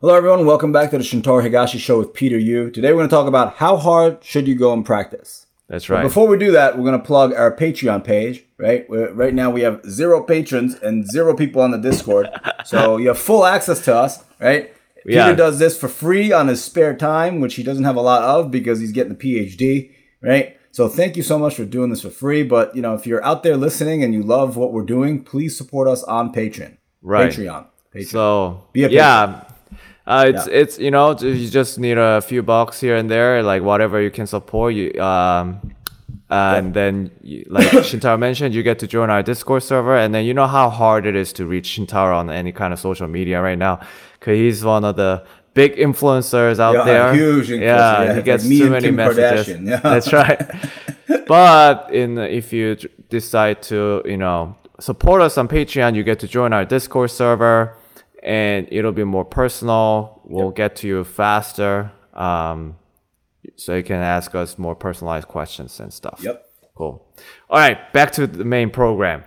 Hello, everyone. Welcome back to the Shintaro Higashi Show with Peter Yu. Today, we're going to talk about how hard should you go in practice. That's But right. before we do that, we're going to plug our Patreon page. Right, We're- right now we have zero patrons and zero people on the Discord, so you have full access to us. Right, Yeah. Peter does this for free on his spare time, which he doesn't have a lot of because he's getting the PhD. Right, so thank you so much for doing this for free. But you know, if you're out there listening and you love what we're doing, please support us on Patreon. Right. Patreon. Patreon. so Be a patron. yeah, uh, it's Yeah. it's you know you just need a few bucks here and there, like whatever you can support you. Um, and then you, like Shintaro mentioned, you get to join our Discord server, and then you know how hard it is to reach Shintaro on any kind of social media right now, because he's one of the big influencers out Yeah, there. huge influencer, Yeah, yeah, he gets like too many Kim messages. Yeah. That's right. but in if you decide to you know support us on patreon you get to join our discord server and it'll be more personal we'll get to you faster um, so you can ask us more personalized questions and stuff Yep. cool all right back to the main program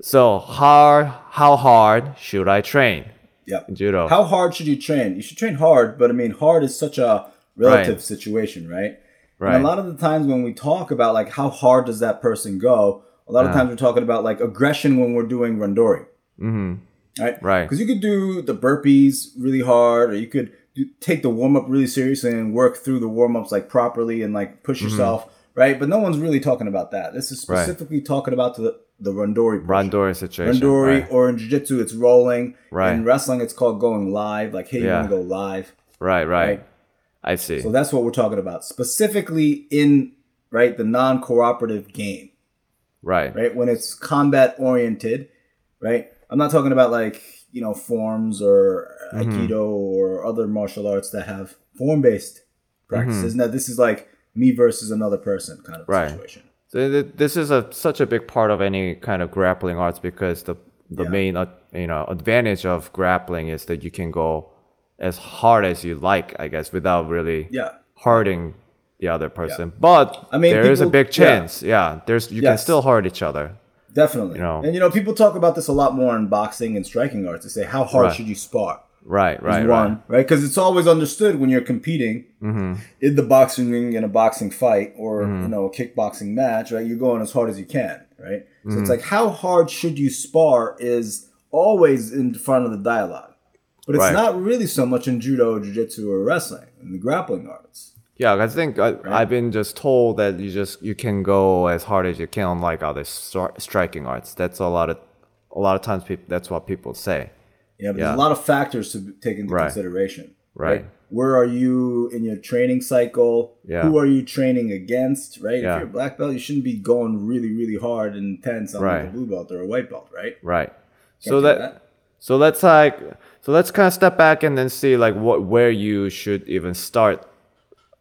so how how hard should i train Yep. judo How hard should you train? You should train hard, but I mean, hard is such a relative Right. situation, right? Right. And a lot of the times when we talk about like how hard does that person go, a lot of times we're talking about like aggression when we're doing randori. Mm-hmm. Right. Right. Because you could do the burpees really hard, or you could do, take the warm up really seriously and work through the warm ups like properly and like push yourself, right? But no one's really talking about that. This is Mm-hmm. Right. specifically talking about the the randori. portion. randori situation Randori right. or in jiu-jitsu it's rolling. Right. In wrestling it's called going live. Like hey, you want to go live. right right Right. i see So that's what we're talking about. Specifically in right the non-cooperative game, right right? When it's combat oriented, right? I'm not talking about like, you know, forms or Mm-hmm. aikido or other martial arts that have form-based practices. Mm-hmm. Now this is like me versus another person kind of Right. situation. So th- this is a such a big part of any kind of grappling arts because the the Yeah. main uh, you know advantage of grappling is that you can go as hard as you like, I guess, without really Yeah. hurting the other person. But I mean, there is a big chance. Yeah, there's you can still hurt each other. Definitely. You know. and you know, people talk about this a lot more in boxing and striking arts. They say, how hard Right. should you spar? Right, right, one, right. Mm-hmm. right? Because it's always understood when you're competing in the boxing ring in a boxing fight or Mm-hmm. you know a kickboxing match, right? You're going as hard as you can, right? So Mm-hmm. it's like how hard should you spar is always in front of the dialogue, but it's Right. not really so much in judo, jiu-jitsu, or wrestling in the grappling arts. Yeah, I think I, I've been just told that you just you can go as hard as you can on like other stri- striking arts. That's a lot of a lot of times people. That's what people say. Yeah, but Yeah. there's a lot of factors to take into Right. consideration. Right. Where are you in your training cycle? Yeah. Who are you training against? Right. Yeah. If you're a black belt, you shouldn't be going really, really hard and intense on like a blue belt or a white belt, right? Right. Can't so do that, so let's like so let's kind of step back and then see like what where you should even start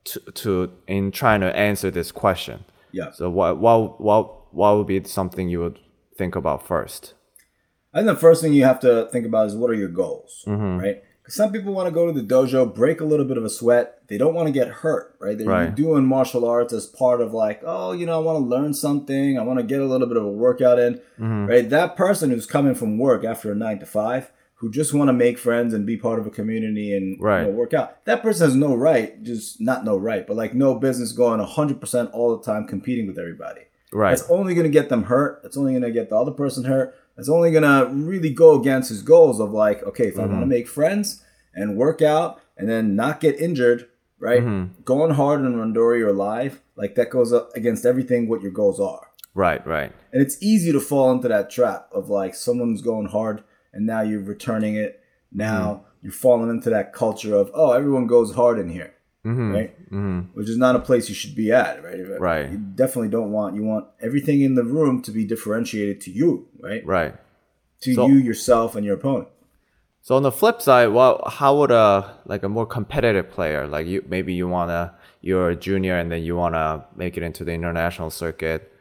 to, to in trying to answer this question. Yeah. So what what what what would be something you would think about first? I think the first thing you have to think about is what are your goals, Mm-hmm. right? Because some people want to go to the dojo, break a little bit of a sweat. They don't want to get hurt, right? They're Right. doing martial arts as part of like, oh, you know, I want to learn something. I want to get a little bit of a workout in, Mm-hmm. right? That person who's coming from work after a nine to five, who just want to make friends and be part of a community and you know, work out, that person has no right, just not no right, but like no business going 100% all the time competing with everybody. Right. That's only going to get them hurt. That's only going to get the other person hurt. That's only going to really go against his goals of like, okay, if I want to mm-hmm. make friends and work out and then not get injured, right? Mm-hmm. Going hard in Randori or live, like that goes up against everything what your goals are. Right. Right. And it's easy to fall into that trap of like someone's going hard and now you're returning it. Now hmm. you're falling into that culture of, oh, everyone goes hard in here. Mm-hmm. Right? Mm-hmm. Which is not a place you should be at, right? Uh, right. You definitely don't want, you want everything in the room to be differentiated to you, right? Right. To So- you, yourself, and your opponent. So on the flip side, well, how would a like a more competitive player like you maybe you wanna you're a junior and then you wanna make it into the international circuit,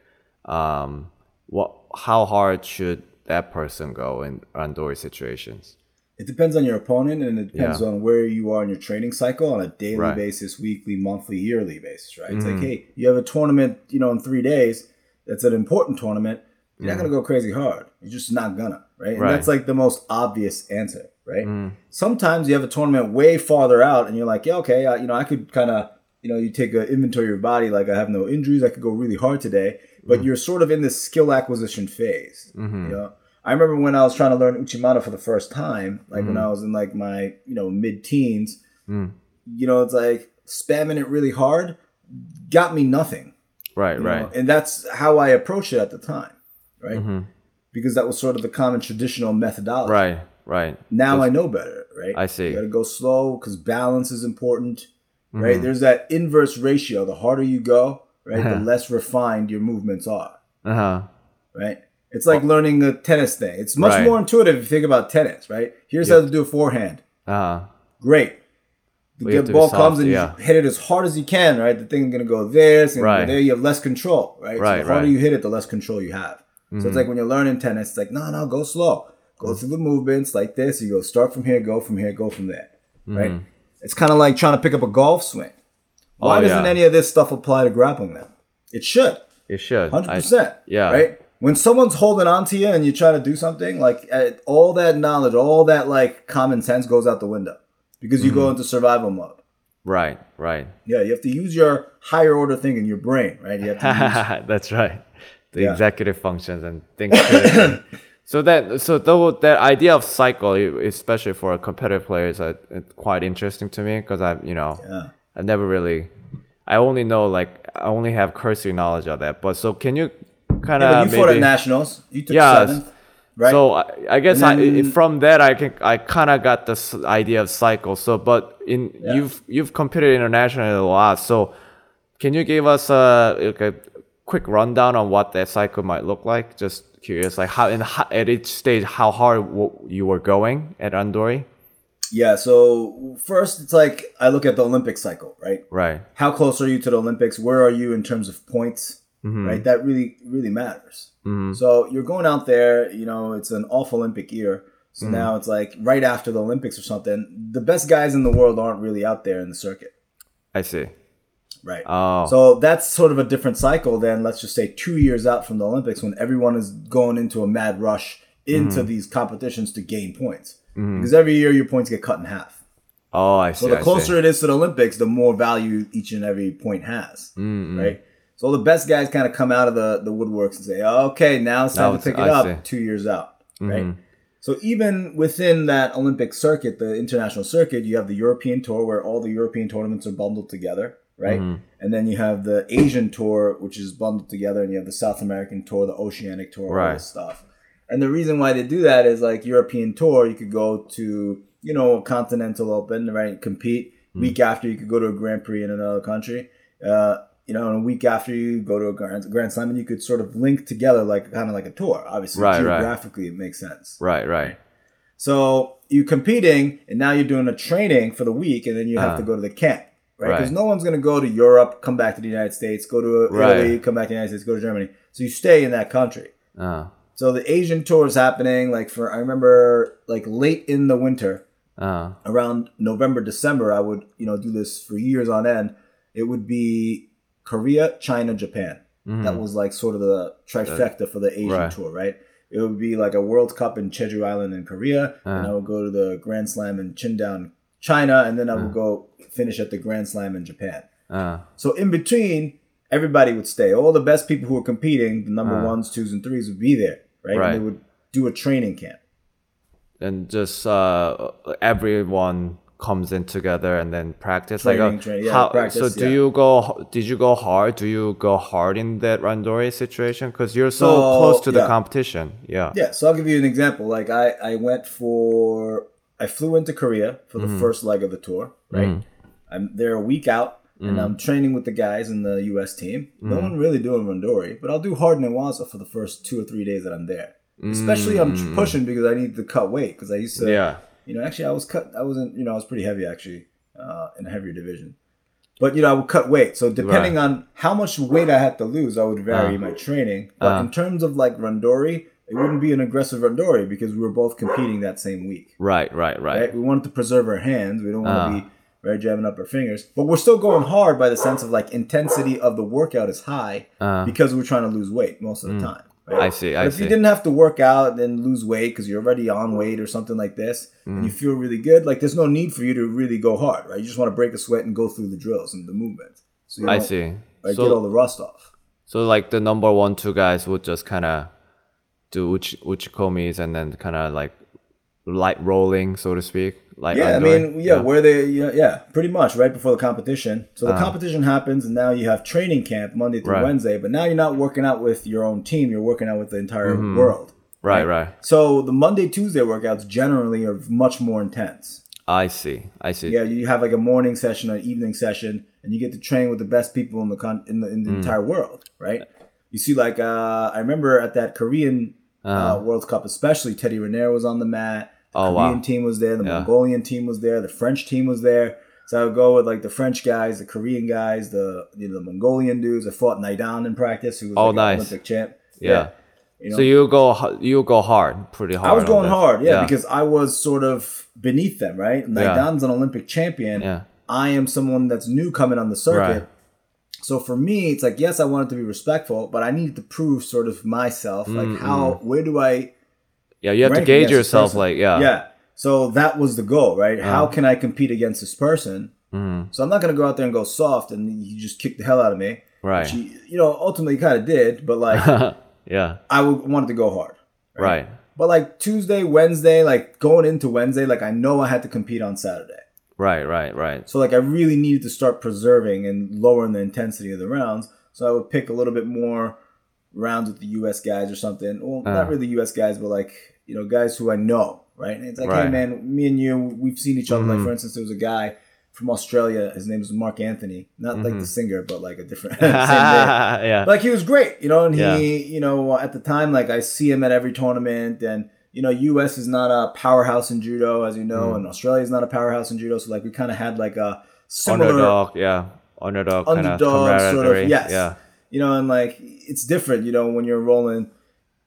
um, what how hard should that person go in randori situations? It depends on your opponent and it depends Yeah. on where you are in your training cycle on a daily Right. basis, weekly, monthly, yearly basis, right? It's like, mm. hey, you have a tournament, you know, in three days. That's an important tournament. You're not mm. gonna go crazy hard. You're just not gonna, right? And Right. that's like the most obvious answer, right? Mm. Sometimes you have a tournament way farther out, and you're like, yeah, okay, uh, you know, I could kind of, you know, you take an inventory of your body, like I have no injuries, I could go really hard today, but you're sort of in this skill acquisition phase. Mm-hmm. You know, I remember when I was trying to learn Uchimata for the first time, like when mm. I was in like my, you know, mid teens, mm. you know, it's like spamming it really hard got me nothing. Right, right. know? And that's how I approached it at the time, right? Mm-hmm. Because that was sort of the common traditional methodology. Right, right. Now I know better, right? I see. You got to go slow because balance is important, right? Mm-hmm. There's that inverse ratio. The harder you go, right, the less refined your movements are, Uh huh. right? It's like learning a tennis thing. It's much Right. more intuitive if you think about tennis, right? Here's Yeah. how to do a forehand. Uh. Great. The Well, you have good to be ball soft, comes and yeah. you hit it as hard as you can, right? The thing's gonna go there, it's gonna Right. go there. You have less control, right? so Right, the harder right. Mm-hmm. you hit it, the less control you have. So it's like when you're learning tennis, it's like no, no, go slow, go Mm. through the movements like this. You go start from here, go from here, go from there, right? Mm-hmm. It's kind of like trying to pick up a golf swing. Why Oh, doesn't yeah. any of this stuff apply to grappling then? It should, It should. hundred percent. yeah. Right. When someone's holding on to you and you try to do something, like uh, all that knowledge, all that like common sense goes out the window because you Mm-hmm. go into survival mode. Right, right. Yeah, you have to use your higher order thing in your brain, right? You have to use, That's right. The Yeah. executive functions and things. so that so though that idea of cycle, especially for a competitive player, is uh, quite interesting to me because I you know Yeah. I never really I only know like I only have cursory knowledge of that. But so can you kind of but you fought at maybe nationals. You took Yeah, seventh, right? So I, I guess And I, from that I can I kind of got this idea of cycle. So, but in Yeah. you've you've competed internationally a lot. So, can you give us a, like a quick rundown on what that cycle might look like? Just curious, like how in how, at each stage how hard w- you were going at randori. yeah. So first, it's like I look at the Olympic cycle, right? Right. How close are you to the Olympics? Where are you in terms of points? Mm-hmm. Right. That really really matters. So you're going out there. You know, it's an off Olympic year. So Mm-hmm. now it's like right after the Olympics or something. The best guys in the world aren't really out there in the circuit. I see. Right. Oh. So that's sort of a different cycle than let's just say two years out from the Olympics when everyone is going into a mad rush into Mm-hmm. these competitions to gain points. Because every year your points get cut in half. oh, I see. So the closer it is to the Olympics, the more value each and every point has. Mm-hmm. Right. So the best guys kind of come out of the, the woodworks and say, okay, now it's time Now to pick it I up see. Mm-hmm. two years out. Right. So even within that Olympic circuit, the international circuit, you have the European tour where all the European tournaments are bundled together, right? Mm-hmm. And then you have the Asian tour, which is bundled together, and you have the South American tour, the Oceanic tour, all Right. this stuff. And the reason why they do that is like European tour, you could go to, you know, a continental open, right? Compete. Mm. Week after you could go to a Grand Prix in another country. Uh, you know, and a week after you go to a Grand, Grand Slam, and you could sort of link together like kind of like a tour. Obviously, Right, right. geographically, it makes sense. Right. Right. So you're competing, and now you're doing a training for the week, and then you have Uh-huh. to go to the camp, right? Because Right. no one's going to go to Europe, come back to the United States, go to Right. Italy, come back to the United States, go to Germany. So you stay in that country. Uh. So the Asian tour is happening. Like for I remember, like late in the winter, Uh. around November, December, I would you know do this for years on end. It would be Korea, China, Japan. That was like sort of the trifecta for the Asian. Right. tour, right? It would be like a World Cup in Jeju Island in Korea, and Uh. I would go to the Grand Slam in Qingdao, China, and then I Uh. would go finish at the Grand Slam in Japan. Uh. So in between, everybody would stay. All the best people who were competing, the number ones, twos, and threes, would be there, right? Uh. Right. And they would do a training camp. and just uh, everyone comes in together and then practice? Training, like uh, train- yeah, how, practice, so do yeah. you go did you go hard? Do you go hard in that randori situation? Because you're so, So, close to the competition yeah. Yeah, so I'll give you an example. Like I, I went for I flew into Korea for the mm-hmm. first leg of the tour, right? Mm-hmm. I'm there a week out and mm-hmm. I'm training with the guys in the US team. No one really doing Randori, but I'll do hard Newaza for the first two or three days that I'm there. Especially mm. I'm pushing because I need to cut weight because I used to yeah you know, actually, I was cut. I wasn't. You know, I was pretty heavy actually uh, in a heavier division. But you know, I would cut weight. So depending on how much weight I had to lose, I would vary uh. my training. But uh. in terms of like randori, it wouldn't be an aggressive randori because we were both competing that same week. right right right Right? We wanted to preserve our hands. We don't want to uh. be right jamming up our fingers. But we're still going hard by the sense of like intensity of the workout is high because we're trying to lose weight most of the mm. time. Right? I see, I if see. you didn't have to work out and lose weight because you're already on weight or something like this, and Mm. you feel really good, like there's no need for you to really go hard, right? You just want to break a sweat and go through the drills and the movements. So I see. Like, get all the rust off. so like the number one two guys would just kind of do uchi, uchikomis and then kind of like light rolling, so to speak. Like Yeah, I mean, yeah, where they, yeah, yeah, pretty much right before the competition. So Uh-huh. the competition happens, and now you have training camp Monday through Right. Wednesday. But now you're not working out with your own team; you're working out with the entire world. Mm-hmm. right, right. So the Monday Tuesday workouts generally are much more intense. I see. I see. Yeah, you have like a morning session, an evening session, and you get to train with the best people in the con- in the, in Mm. entire world, right? You see, like uh, I remember at that Korean uh, World Cup, especially Teddy Riner was on the mat. The. Oh, Korean wow. team was there. The Yeah. Mongolian team was there. The French team was there. So I would go with like the French guys, the Korean guys, the you know, the Mongolian dudes. I fought Naidan in practice, who was Oh, like an nice. Olympic champ. Yeah. you know? So you go you go hard, pretty hard. I was going hard, yeah, because I was sort of beneath them, right? Naidan's an Olympic champion. Yeah. I am someone that's new coming on the circuit. Right. So for me, it's like yes, I wanted to be respectful, but I needed to prove sort of myself, like mm, how mm. where do I yeah, you have to gauge yourself. Like yeah, yeah. So that was the goal, right? Uh-huh. How can I compete against this person? Mm-hmm. So I'm not gonna go out there and go soft and you just kick the hell out of me. Right. Which he, you know, ultimately kind of did, but like yeah, I would, wanted to go hard. right. But like Tuesday, Wednesday, like going into Wednesday, like I know I had to compete on Saturday. Right, right, right. So like I really needed to start preserving and lowering the intensity of the rounds. So I would pick a little bit more rounds with the US guys or something. Well, Uh. not really US guys, but like, you know, guys who I know, right? And it's like, hey man, me and you, we've seen each other. Mm-hmm. Like for instance, there was a guy from Australia, his name is Mark Anthony. Not like Mm-hmm. the singer, but like a different yeah, Like he was great, you know, and he, Yeah. you know, at the time, like I see him at every tournament, and you know, U.S. is not a powerhouse in judo, as you Mm. know, and Australia is not a powerhouse in judo. So like we kind of had like a similar underdog. Yeah, underdog. kind of underdog sort of yes, Yeah, you know, and like it's different, you know, when you're rolling,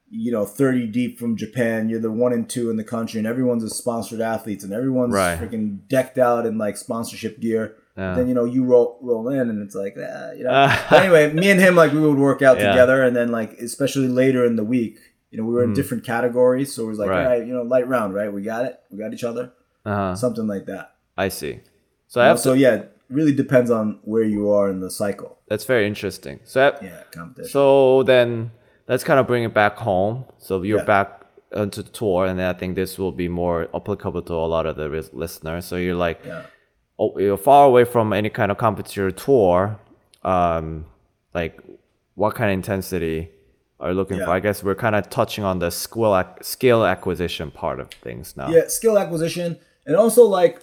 you know, 30 deep from Japan, you're the one and two in the country, and everyone's a sponsored athletes, and everyone's Right. freaking decked out in like sponsorship gear. Yeah. Then you know you roll roll in, and it's like, ah, you know. But anyway, me and him like we would work out Yeah. together, and then like especially later in the week, you know, we were in different categories, so it was like, Mm. Right. all right, you know, light round, right? We got it, we got each other, uh-huh. something like that. I see. So I have so to, yeah, it really depends on where you are in the cycle. that's very interesting. So I, Yeah, competition. So then let's kind of bring it back home. So you're Yeah. back onto the tour, and then I think this will be more applicable to a lot of the ris- listeners. So you're like, yeah. oh, you're far away from any kind of competitor tour. Um, like, what kind of intensity are you looking Yeah. for? I guess we're kind of touching on the skill ac- skill acquisition part of things now. Yeah, skill acquisition, and also like,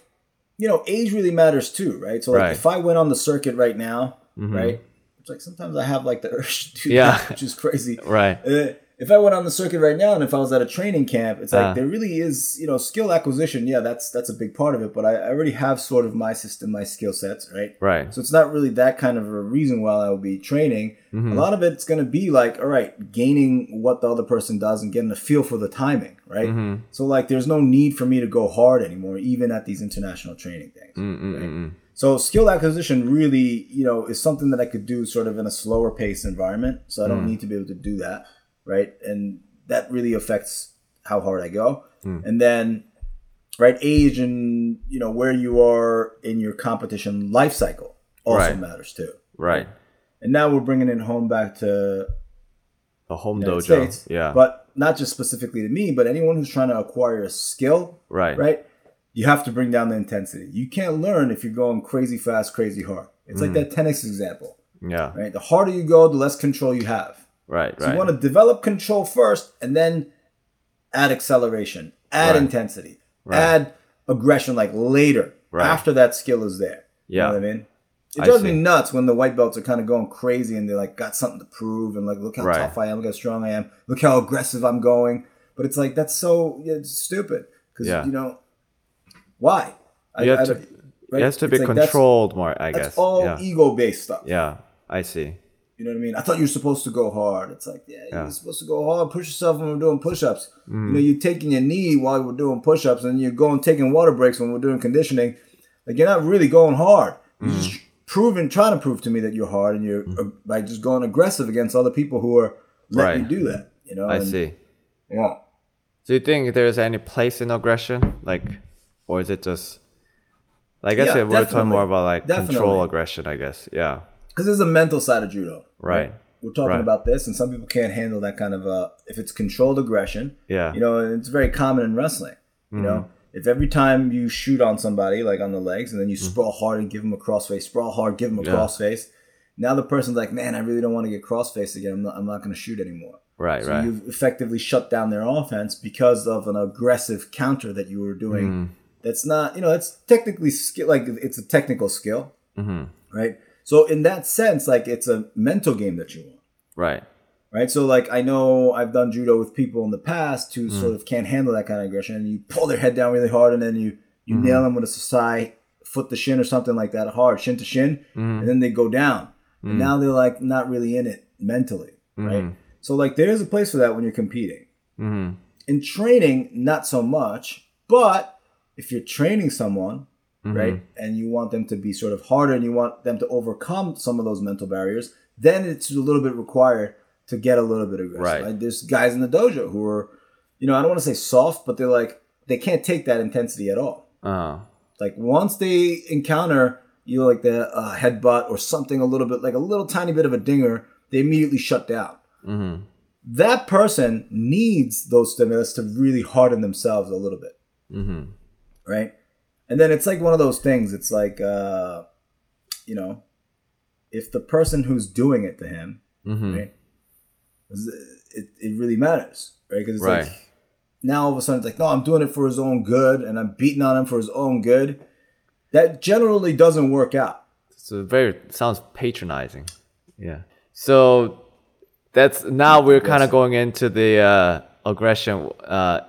you know, age really matters too, right? So like, Right. Mm-hmm. if I went on the circuit right now, right, it's like sometimes I have like the urge to do Yeah. that, which is crazy. Right. Uh, if I went on the circuit right now, and if I was at a training camp, it's like Uh. there really is, you know, skill acquisition. Yeah, that's that's a big part of it. But I, I already have sort of my system, my skill sets, right? Right. So it's not really that kind of a reason why I will be training. Mm-hmm. A lot of it's going to be like, all right, gaining what the other person does and getting a feel for the timing, right? Mm-hmm. So like, there's no need for me to go hard anymore, even at these international training things. Mm-mm-mm. So skill acquisition really, you know, is something that I could do sort of in a slower paced environment. So I don't mm. need to be able to do that, right? And that really affects how hard I go. Mm. And then, right, age and you know where you are in your competition life cycle also Right. matters too. Right. And now we're bringing it home back to The home dojo. States, Yeah. but not just specifically to me, but anyone who's trying to acquire a skill, right. right? You have to bring down the intensity. You can't learn if you're going crazy fast, crazy hard. It's Mm. like that tennis example, Yeah. right? The harder you go, the less control you have. Right. So Right. you want to develop control first and then add acceleration, add Right. intensity, Right. add aggression like later Right. after that skill is there. You Yeah. know what I mean? It drives me nuts when the white belts are kind of going crazy and they like got something to prove and like look how Right. tough I am, look how strong I am, look how aggressive I'm going. But it's like that's so yeah, it's stupid because Yeah. you know why? I- You have I to- don't- It has to It's be like controlled more, I That's guess. all yeah. ego based stuff. yeah. I see. You know what I mean? I thought you were supposed to go hard. It's like, yeah, Yeah. you're supposed to go hard. Push yourself when we're doing push-ups. Mm. You know, you're taking your knee while we're doing push-ups, and you're going taking water breaks when we're doing conditioning. Like you're not really going hard. You're Mm. Proving, trying to prove to me that you're hard, and you're uh, like just going aggressive against other people who are letting Right. you do that. You know. I and- see. Yeah. Do you think there's any place in aggression, like, or is it just? Like I Yeah, said, we're talking more about like control aggression, I guess. Yeah. Because there's a mental side of judo. Right. We're talking Right. about this, and some people can't handle that kind of uh if it's controlled aggression. Yeah. You know, it's very common in wrestling. You know, if every time you shoot on somebody, like on the legs, and then you sprawl hard and give them a crossface, sprawl hard, give them a Yeah. crossface. Now the person's like, man, I really don't want to get crossface again. I'm not, I'm not going to shoot anymore. Right. Right. So right. you've effectively shut down their offense because of an aggressive counter that you were doing. Mm. That's not, you know, it's technically skill, like it's a technical skill, hmm right? So in that sense, like it's a mental game that you want, Right. Right? So like I know I've done judo with people in the past who Mm. sort of can't handle that kind of aggression, and you pull their head down really hard, and then you you Mm-hmm. nail them with a sasae, foot to shin or something like that, hard shin to shin, Mm-hmm. and then they go down, Mm. and now they're like not really in it mentally, right? Mhm. So like there is a place for that when you're competing. hmm In training, not so much, but if you're training someone, right, and you want them to be sort of harder and you want them to overcome some of those mental barriers, then it's a little bit required to get a little bit aggressive. Right. Like, there's guys in the dojo who are, you know, I don't want to say soft, but they're like they can't take that intensity at all. Uh, Like once they encounter you know, like the uh, headbutt or something a little bit like a little tiny bit of a dinger, they immediately shut down. hmm That person needs those stimulus to really harden themselves a little bit hmm right? And then it's like one of those things. It's like, uh, you know, if the person who's doing it to him, hmm right, it, it really matters, right? Because it's Right. like now all of a sudden it's like, no, I'm doing it for his own good, and I'm beating on him for his own good. That generally doesn't work out. So very sounds patronizing. Yeah. So that's now we're kind of going into the uh, aggression. Uh,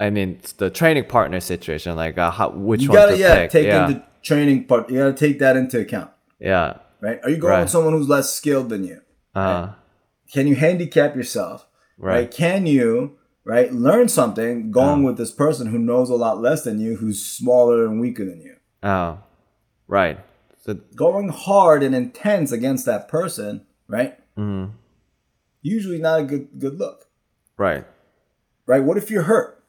I mean, the training partner situation, like uh, how which You gotta to yeah pick. take yeah. into training part. You gotta take that into account, yeah. right? Are you going Right. with someone who's less skilled than you? Uh, Can you handicap yourself? right. right? Can you right learn something going Uh-huh. with this person who knows a lot less than you, who's smaller and weaker than you? Oh, right. So Going hard and intense against that person, right? mhm. Usually not a good good look, right. right? What if you're hurt?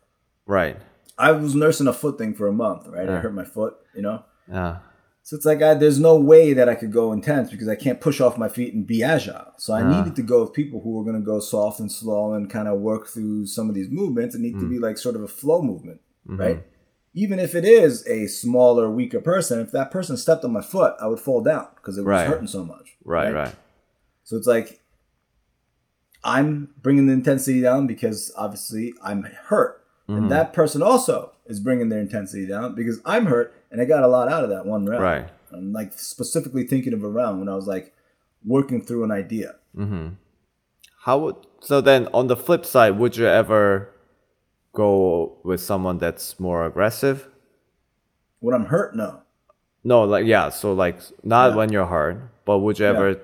Right. I was nursing a foot thing for a month, right? I hurt my foot, you know. Uh, So it's like I, there's no way that I could go intense because I can't push off my feet and be agile. So I Uh. needed to go with people who were going to go soft and slow and kind of work through some of these movements. It need Mm. to be like sort of a flow movement, Mm-hmm. right? Even if it is a smaller, weaker person, if that person stepped on my foot, I would fall down because it was Right. hurting so much. right. Right. So it's like I'm bringing the intensity down because obviously I'm hurt. Mm-hmm. And that person also is bringing their intensity down because I'm hurt and I got a lot out of that one round. Right. I'm like specifically thinking of a round when I was like working through an idea. Mm-hmm. How would so then on the flip side, would you ever go with someone that's more aggressive? When I'm hurt, no. No, like yeah, so like not Yeah. when you're hurt, but would you ever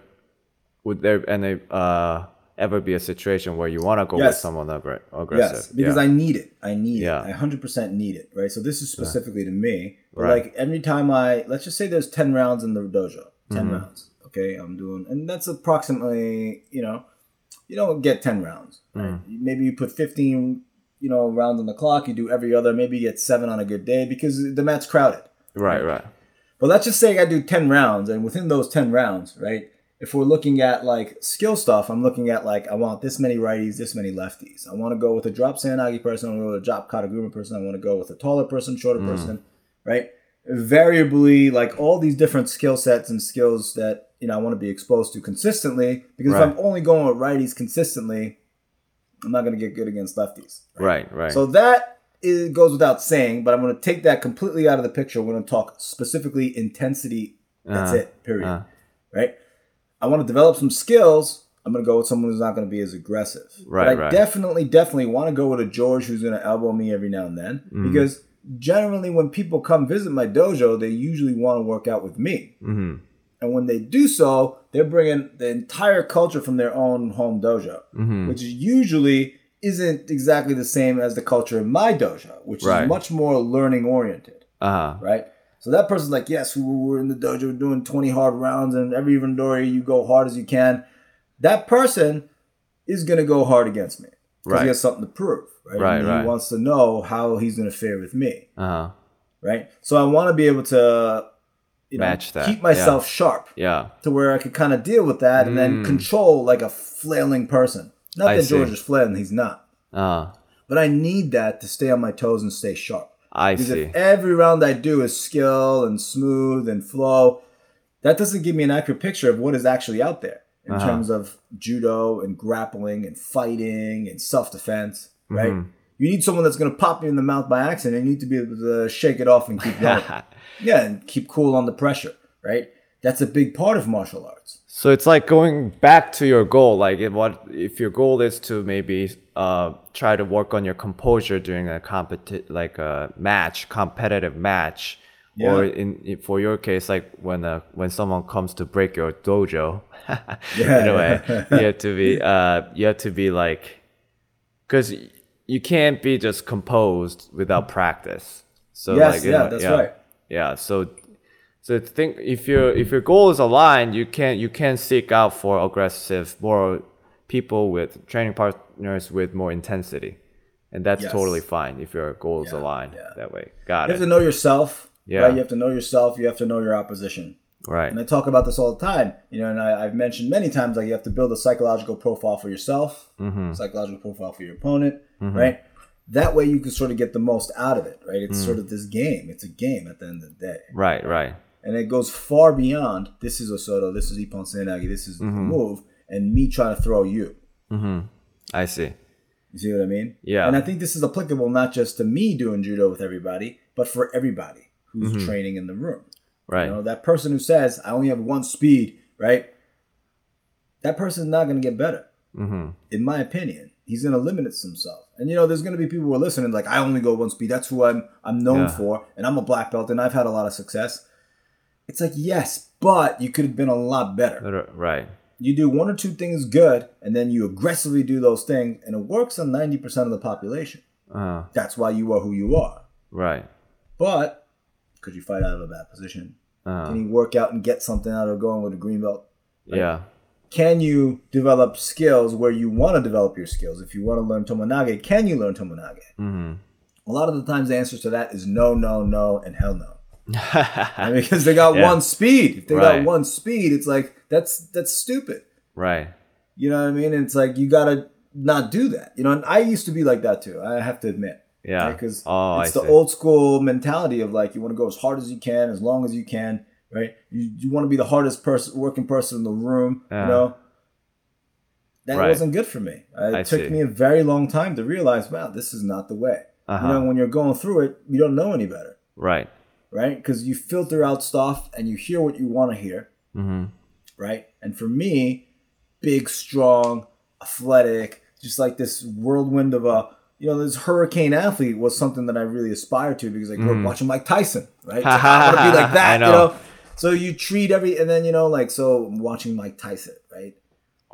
would there any uh ever be a situation where you want to go with someone aggra- aggressive? Yes, because yeah. I need it. I need Yeah. it. I 100% need it, right? So this is specifically to me. But Right. like every time I, let's just say there's 10 rounds in the dojo, 10 Mm-hmm. rounds. Okay, I'm doing, and that's approximately, you know, you don't get 10 rounds, right? Mm. Maybe you put 15, you know, rounds on the clock, you do every other, maybe you get seven on a good day because the mat's crowded. right, right, But let's just say I do 10 rounds, and within those 10 rounds, right? If we're looking at like skill stuff, I'm looking at like I want this many righties, this many lefties. I want to go with a drop Seoinage person, I want to go with a drop Kataguruma person, I want to go with a taller person, shorter person, right? Variably, like all these different skill sets and skills that you know I want to be exposed to consistently. Because Right. if I'm only going with righties consistently, I'm not going to get good against lefties. right, right. So that is, goes without saying, but I'm going to take that completely out of the picture. We're going to talk specifically intensity. That's Uh, it, period. uh. right? I want to develop some skills. I'm going to go with someone who's not going to be as aggressive. Right, but I right. definitely, definitely want to go with a George who's going to elbow me every now and then. Mm. Because generally, when people come visit my dojo, they usually want to work out with me. hmm And when they do so, they're bringing the entire culture from their own home dojo, hmm which is usually isn't exactly the same as the culture in my dojo, which Right. is much more learning oriented, Uh-huh. right? So that person's like, yes, we were in the dojo doing 20 hard rounds, and every Randori you go hard as you can. That person is gonna go hard against me. because Right. he has something to prove, right? Right. He wants to know how he's going to fare with me, Uh huh. right? So I want to be able to, you know, Match that, keep myself sharp Yeah. to where I could kind of deal with that and then control like a flailing person. Not Mm. I that see. George is flailing; he's not. Uh, But I need that to stay on my toes and stay sharp. I Because see. if every round I do is skill and smooth and flow, that doesn't give me an accurate picture of what is actually out there in Uh-huh. terms of judo and grappling and fighting and self defense, right? Mm-hmm. You need someone that's going to pop you in the mouth by accident. You need to be able to shake it off and keep going. yeah, and keep cool under pressure, right? That's a big part of martial arts. So it's like going back to your goal. Like if what if your goal is to maybe uh, try to work on your composure during a competi- like a match, competitive match, or in, in for your case, like when uh, when someone comes to break your dojo. Yeah, in a way, yeah. you have to be uh, you have to be like, because you can't be just composed without practice. So Yes, like, yeah, know, that's yeah, right. Yeah, so so think if your if your goal is aligned, you can you can seek out for aggressive, more people with training partners with more intensity, and that's Yes. totally fine if your goals is Yeah, aligned yeah. that way. Got it. You have to know yourself. Yeah. Right? You have to know yourself. You have to know your opposition. Right. And I talk about this all the time, you know, and I, I've mentioned many times like you have to build a psychological profile for yourself, Mm-hmm. psychological profile for your opponent, right? That way you can sort of get the most out of it, right? Mm. It's sort of this game. It's a game at the end of the day. Right. Right. And it goes far beyond this is Osoto, this is Ippon Seoinage, this is Mm-hmm. the move, and me trying to throw you. I see. You see what I mean? Yeah. And I think this is applicable not just to me doing judo with everybody, but for everybody who's Mm-hmm. training in the room. Right. You know, that person who says, I only have one speed, right? That person's not going to get better. Mm-hmm. In my opinion, he's going to limit himself. And you know, there's going to be people who are listening like, I only go one speed. That's who I'm I'm known Yeah. for, and I'm a black belt, and I've had a lot of success. It's like yes, but you could have been a lot better. Right. You do one or two things good, and then you aggressively do those things, and it works on ninety percent of the population. Uh, That's why you are who you are. right. But could you fight out of a bad position? Uh, Can you work out and get something out of going with a green belt? yeah. can you develop skills where you want to develop your skills? If you want to learn Tomoenage, can you learn Tomoenage? Mm-hmm. A lot of the times the answer to that is no, no, no, and hell no. Because they got Yeah. one speed. If they Right. got one speed, it's like that's that's stupid. right. You know what I mean? And it's like you gotta not do that. You know, and I used to be like that too. I have to admit. Yeah. Because Oh, it's I the see. old school mentality of like you want to go as hard as you can, as long as you can, right? You, you want to be the hardest person, working person in the room. Yeah. You know, that Right. wasn't good for me. It I took see. me a very long time to realize, wow, this is not the way. Uh-huh. You know, when you're going through it, you don't know any better, Right. right? Because you filter out stuff and you hear what you want to hear, Mm-hmm. Right? And for me, big, strong, athletic, just like this whirlwind of a, you know, this hurricane athlete was something that I really aspired to because I grew up watching Mike Tyson, right? So I want to be like that, Mm. I you know. know. So you treat every, and then you know, like so, I'm watching Mike Tyson, right?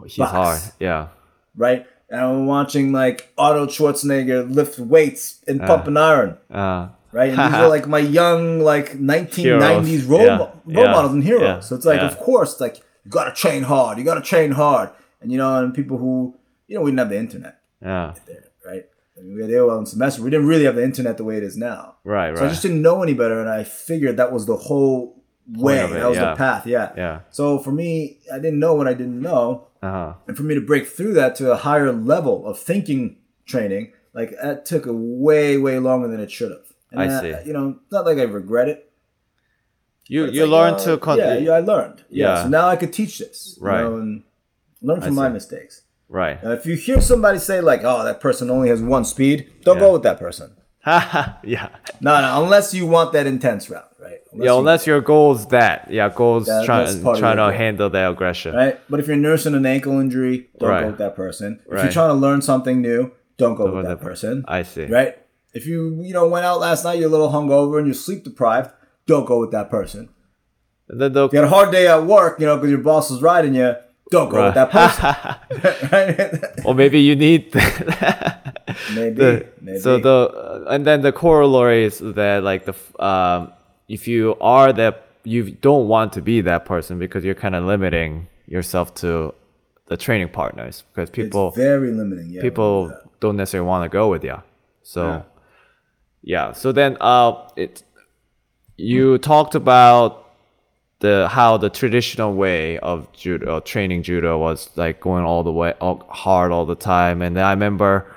He's Box. hard. Yeah. Right, and I'm watching like Arnold Schwarzenegger lift weights and pump an iron, Uh, right? And these are like my young like 1990s Heroes. role, Yeah. role Yeah. models and heroes. Yeah. So it's like, of course, like you gotta train hard. You gotta train hard, and you know, and people who you know we didn't have the internet yeah. there, right? I mean, we had AOL and semester. We didn't really have the internet the way it is now. Right. Right. So I just didn't know any better, and I figured that was the whole way. it, that was yeah. the path. Yeah. yeah. So for me, I didn't know what I didn't know, Uh huh. and for me to break through that to a higher level of thinking training, like that took a way, way longer than it should have. And I that- see. You know, not like I regret it. You you like, learn uh, to con- yeah, yeah, I learned. Yeah. Yeah. So now I could teach this. you Right. know, and learn from my mistakes. right. Now, if you hear somebody say like, "Oh, that person only has one speed," don't Yeah. go with that person. yeah. No, no, unless you want that intense route, right? Yeah, you- unless your goal is that. Yeah, goals That- trying that's part of trying to handle the aggression. right? But if you're nursing an ankle injury, don't Right. go with that person. If Right. you're trying to learn something new, don't go with with that that person. I see. Right? If you you know went out last night, you're a little hungover and you're sleep deprived, don't go with that person. Then the, If you had a hard day at work, you know, because your boss is riding you, don't go with that person. right? or maybe you need maybe, the maybe. so the uh, and then the corollary is that like the um if you are that you don't want to be that person because you're kind of limiting yourself to the training partners because people it's very limiting. Yeah, people do don't necessarily want to go with you. So Yeah. yeah. So then uh it you talked about the how the traditional way of judo training judo was like going all the way all, hard all the time. And then I remember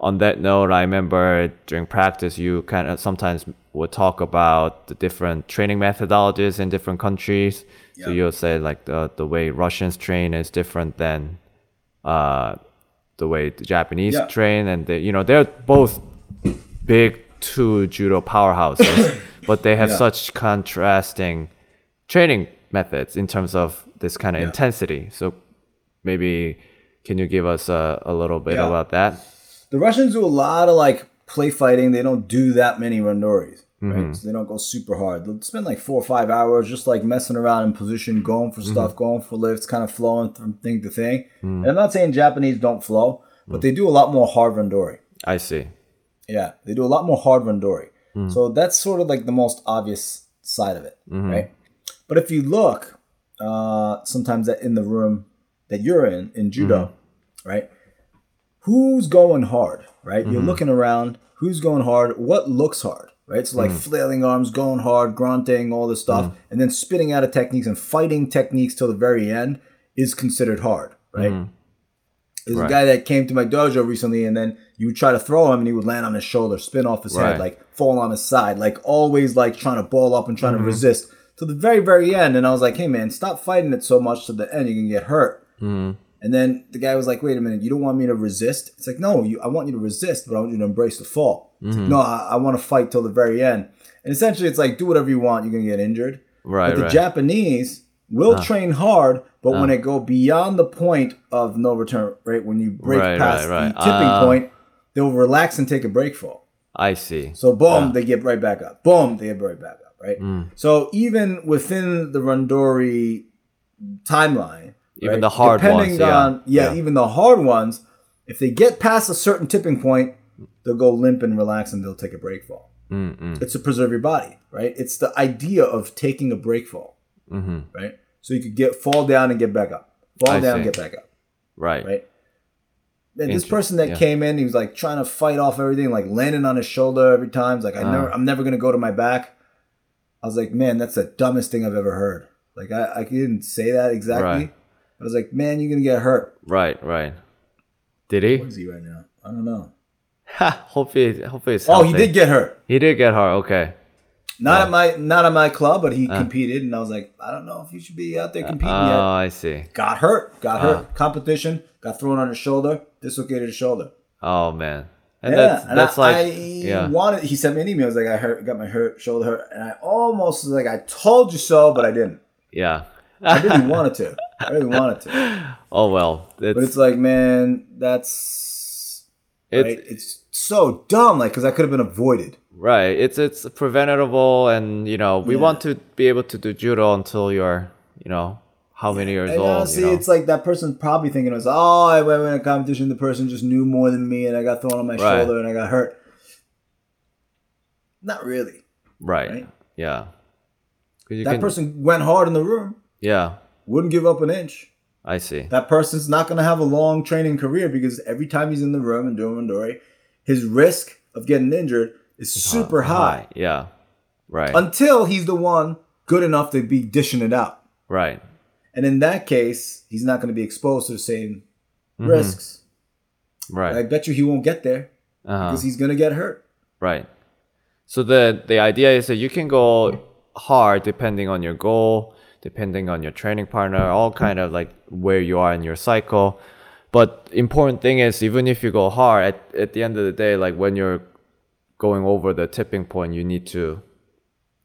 on that note I remember during practice you kind of sometimes would talk about the different training methodologies in different countries. So you'll say like the the way Russians train is different than uh the way the Japanese Yeah. train. And they, you know they're both big two judo powerhouses, but they have Yeah. such contrasting training methods in terms of this kind of Yeah. intensity. So maybe can you give us a, a little bit Yeah. about that? The Russians do a lot of like play fighting. They don't do that many randoris, Mm-hmm. right? So they don't go super hard. They'll spend like four or five hours just like messing around in position, going for Mm-hmm. stuff, going for lifts, kind of flowing from thing to thing. Mm. And I'm not saying Japanese don't flow, but they do a lot more hard randori. I see. Yeah, they do a lot more hard randori. Mm. So that's sort of like the most obvious side of it, Mm-hmm. right? But if you look, uh, sometimes that in the room that you're in in judo, Mm-hmm. right? Who's going hard, right? Mm-hmm. You're looking around. Who's going hard? What looks hard, right? So like Mm. flailing arms, going hard, grunting, all this stuff, and then spitting out of techniques and fighting techniques till the very end is considered hard, right? There's Right. a guy that came to my dojo recently, and then you would try to throw him, and he would land on his shoulder, spin off his Right. head, like fall on his side, like always like trying to ball up and trying to mm-hmm. resist to the very, very end. And I was like, hey man, stop fighting it so much to the end, you can get hurt. Mm-hmm. And then the guy was like, wait a minute, you don't want me to resist? It's like, no, you, I want you to resist, but I want you to embrace the fall. It's like, mm-hmm. no, I, I want to fight till the very end. And essentially, it's like, do whatever you want, you're going to get injured. Right, But the right. Japanese will train hard, but when it go beyond the point of no return, right? When you break Right, past right, right. the tipping Ah. point, they'll relax and take a break fall. I see. So boom, they get right back up. Boom, they get right back up. Right. Mm. So even within the Randori timeline, Even the hard depending ones, yeah. yeah, Yeah. even the hard ones, if they get past a certain tipping point, they'll go limp and relax and they'll take a break fall. Mm-mm. It's to preserve your body, right? It's the idea of taking a break fall, Mm-hmm. right? So you could get fall down and get back up, fall I down, see. get back up, Right. right? And this person that yeah. came in, he was like trying to fight off everything, like landing on his shoulder every time. He's like, I Uh. never, I'm never gonna go to my back. I was like, man, that's the dumbest thing I've ever heard. Like, I, I didn't say that exactly. Right. I was like, man, you're gonna get hurt. Right. Right. Did he? Where is he right now? I don't know. Ha, hopefully, hopefully it's Oh, he did get hurt. He did get hurt. Okay. Not at my, not at my club, but he competed, and I was like, I don't know if you should be out there competing Oh, yet. I see. Got hurt. Got Uh. hurt. Competition. Got thrown on his shoulder. Dislocated his shoulder. Oh man. And yeah, that's and that's I, like I yeah. wanted. He sent me an email. He was like, I hurt, got my hurt shoulder hurt, and I almost was like, I told you so, but I didn't. Yeah. I didn't really wanted to. I really wanted to, Oh well. It's but it's like, man, that's it's right. It's so dumb. Like, because I could have been avoided. Right. It's it's preventable and you know, we Yeah. want to be able to do judo until you're, you know, how many years And old, honestly, you know. it's like that person's probably thinking it was, oh, I went in a competition. The person just knew more than me, and I got thrown on my Right. shoulder, and I got hurt. Not really. right. right? Yeah. That can- person went hard in the room. Yeah. Wouldn't give up an inch. I see. that person's not going to have a long training career because every time he's in the room and doing Randori, his risk of getting injured is super high Yeah. Right. until he's the one good enough to be dishing it out. right. And in that case, he's not going to be exposed to the same Mm-hmm. risks. Right. I bet you he won't get there uh-huh. because he's going to get hurt. Right. So the the idea is that you can go hard depending on your goal, depending on your training partner, all kind of like where you are in your cycle. But important thing is even if you go hard at, at the end of the day, like when you're going over the tipping point, you need to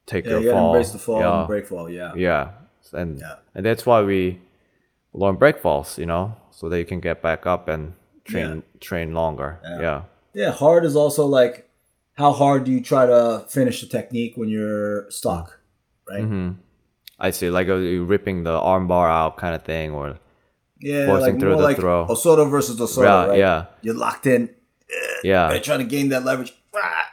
take Yeah, your you fall. embrace the fall yeah. and break fall. Yeah. Yeah. And Yeah. and that's why we learn break falls, you know, so that you can get back up and train train longer. Yeah. yeah. Yeah. Hard is also like how hard do you try to finish the technique when you're stuck, right? Mm-hmm. I see, like uh, you ripping the arm bar out kind of thing, or Yeah, Forcing like through more the like throw. Osoto versus Osoto, Yeah, right? yeah. You're locked in, yeah, right? Trying to gain that leverage,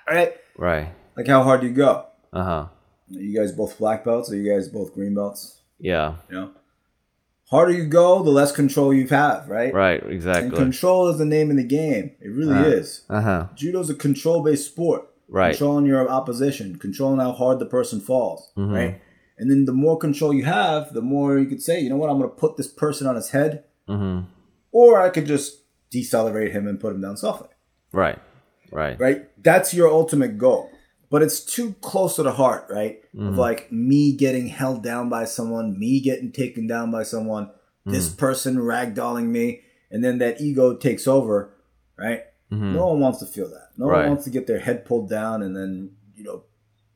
right? right, Like how hard do you go? uh huh, you guys both black belts? Or you guys both green belts? yeah, You know, harder you go, the less control you have, right? Right, And exactly. control is the name of the game. It really is. Uh huh. Judo's a control based sport. Right. Controlling your opposition, controlling how hard the person falls, Mm-hmm. right? And then the more control you have, the more you could say, you know what, I'm going to put this person on his head, Mm-hmm. or I could just decelerate him and put him down softly, Right. Right. right? That's your ultimate goal. But it's too close to the heart, right? Mm-hmm. Of like me getting held down by someone, me getting taken down by someone, this Mm. person ragdolling me, and then that ego takes over, right? No one wants to feel that. No Mm-hmm. Right. one wants to get their head pulled down and then, you know,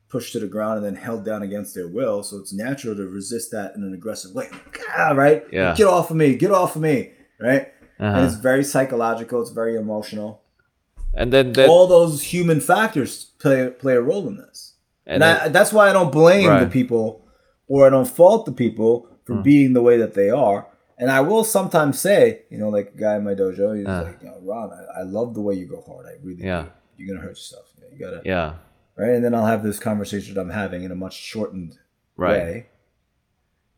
pushed to the ground and then held down against their will. So it's natural to resist that in an aggressive way. Ah, right? Yeah. Get off of me. Get off of me. Right? Uh-huh. And it's very psychological. It's very emotional. And then that. All those human factors play play a role in this. and And, then, I, that's why I don't blame the Right. Hmm. people or I don't fault the people for being the way that they are. And I will sometimes say, you know, like a guy in my dojo, he's Uh. like, you know, Ron, I, I love the way you go hard. I really Yeah. do. You're going to hurt yourself. You gotta, yeah. right? And then I'll have this conversation that I'm having in a much shortened Right. way.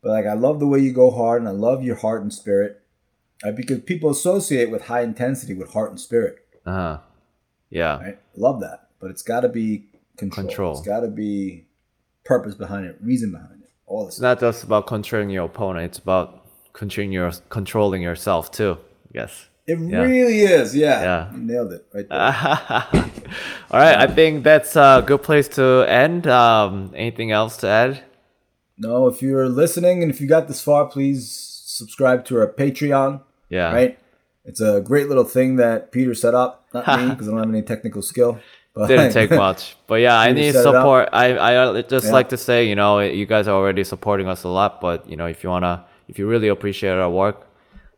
But like, I love the way you go hard and I love your heart and spirit right? because people associate with high intensity with heart and spirit. Uh huh. Yeah. Right? Love that. But it's got to be control. Control. It's got to be purpose behind it, reason behind it, all this It's not just about controlling your opponent. It's about controlling your controlling yourself too. Yes. It Yeah. really is. Yeah. Yeah. You nailed it right there. All right. I think that's a good place to end. Um, anything else to add? no, if you're listening and if you got this far, please subscribe to our Patreon. Yeah. Right? It's a great little thing that Peter set up. Not me, because I don't have any technical skill. But Didn't take much, but yeah, I need set it up. support. I I just Yeah. like to say, you know, you guys are already supporting us a lot, but you know, if you wanna, if you really appreciate our work,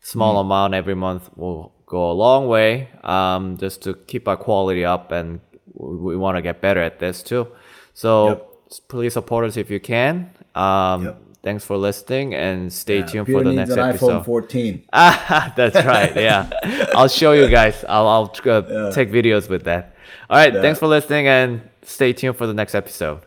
small Mm-hmm. amount every month will go a long way. Um, just to keep our quality up, and we, we want to get better at this too. So Yep. please support us if you can. Um, Yep. Thanks for listening, and stay Yeah, tuned Peter for the next an episode. iPhone 14. Ah, that's right. Yeah, I'll show you guys. I'll I'll uh, take videos with that. All right. Thanks for listening and stay tuned for the next episode.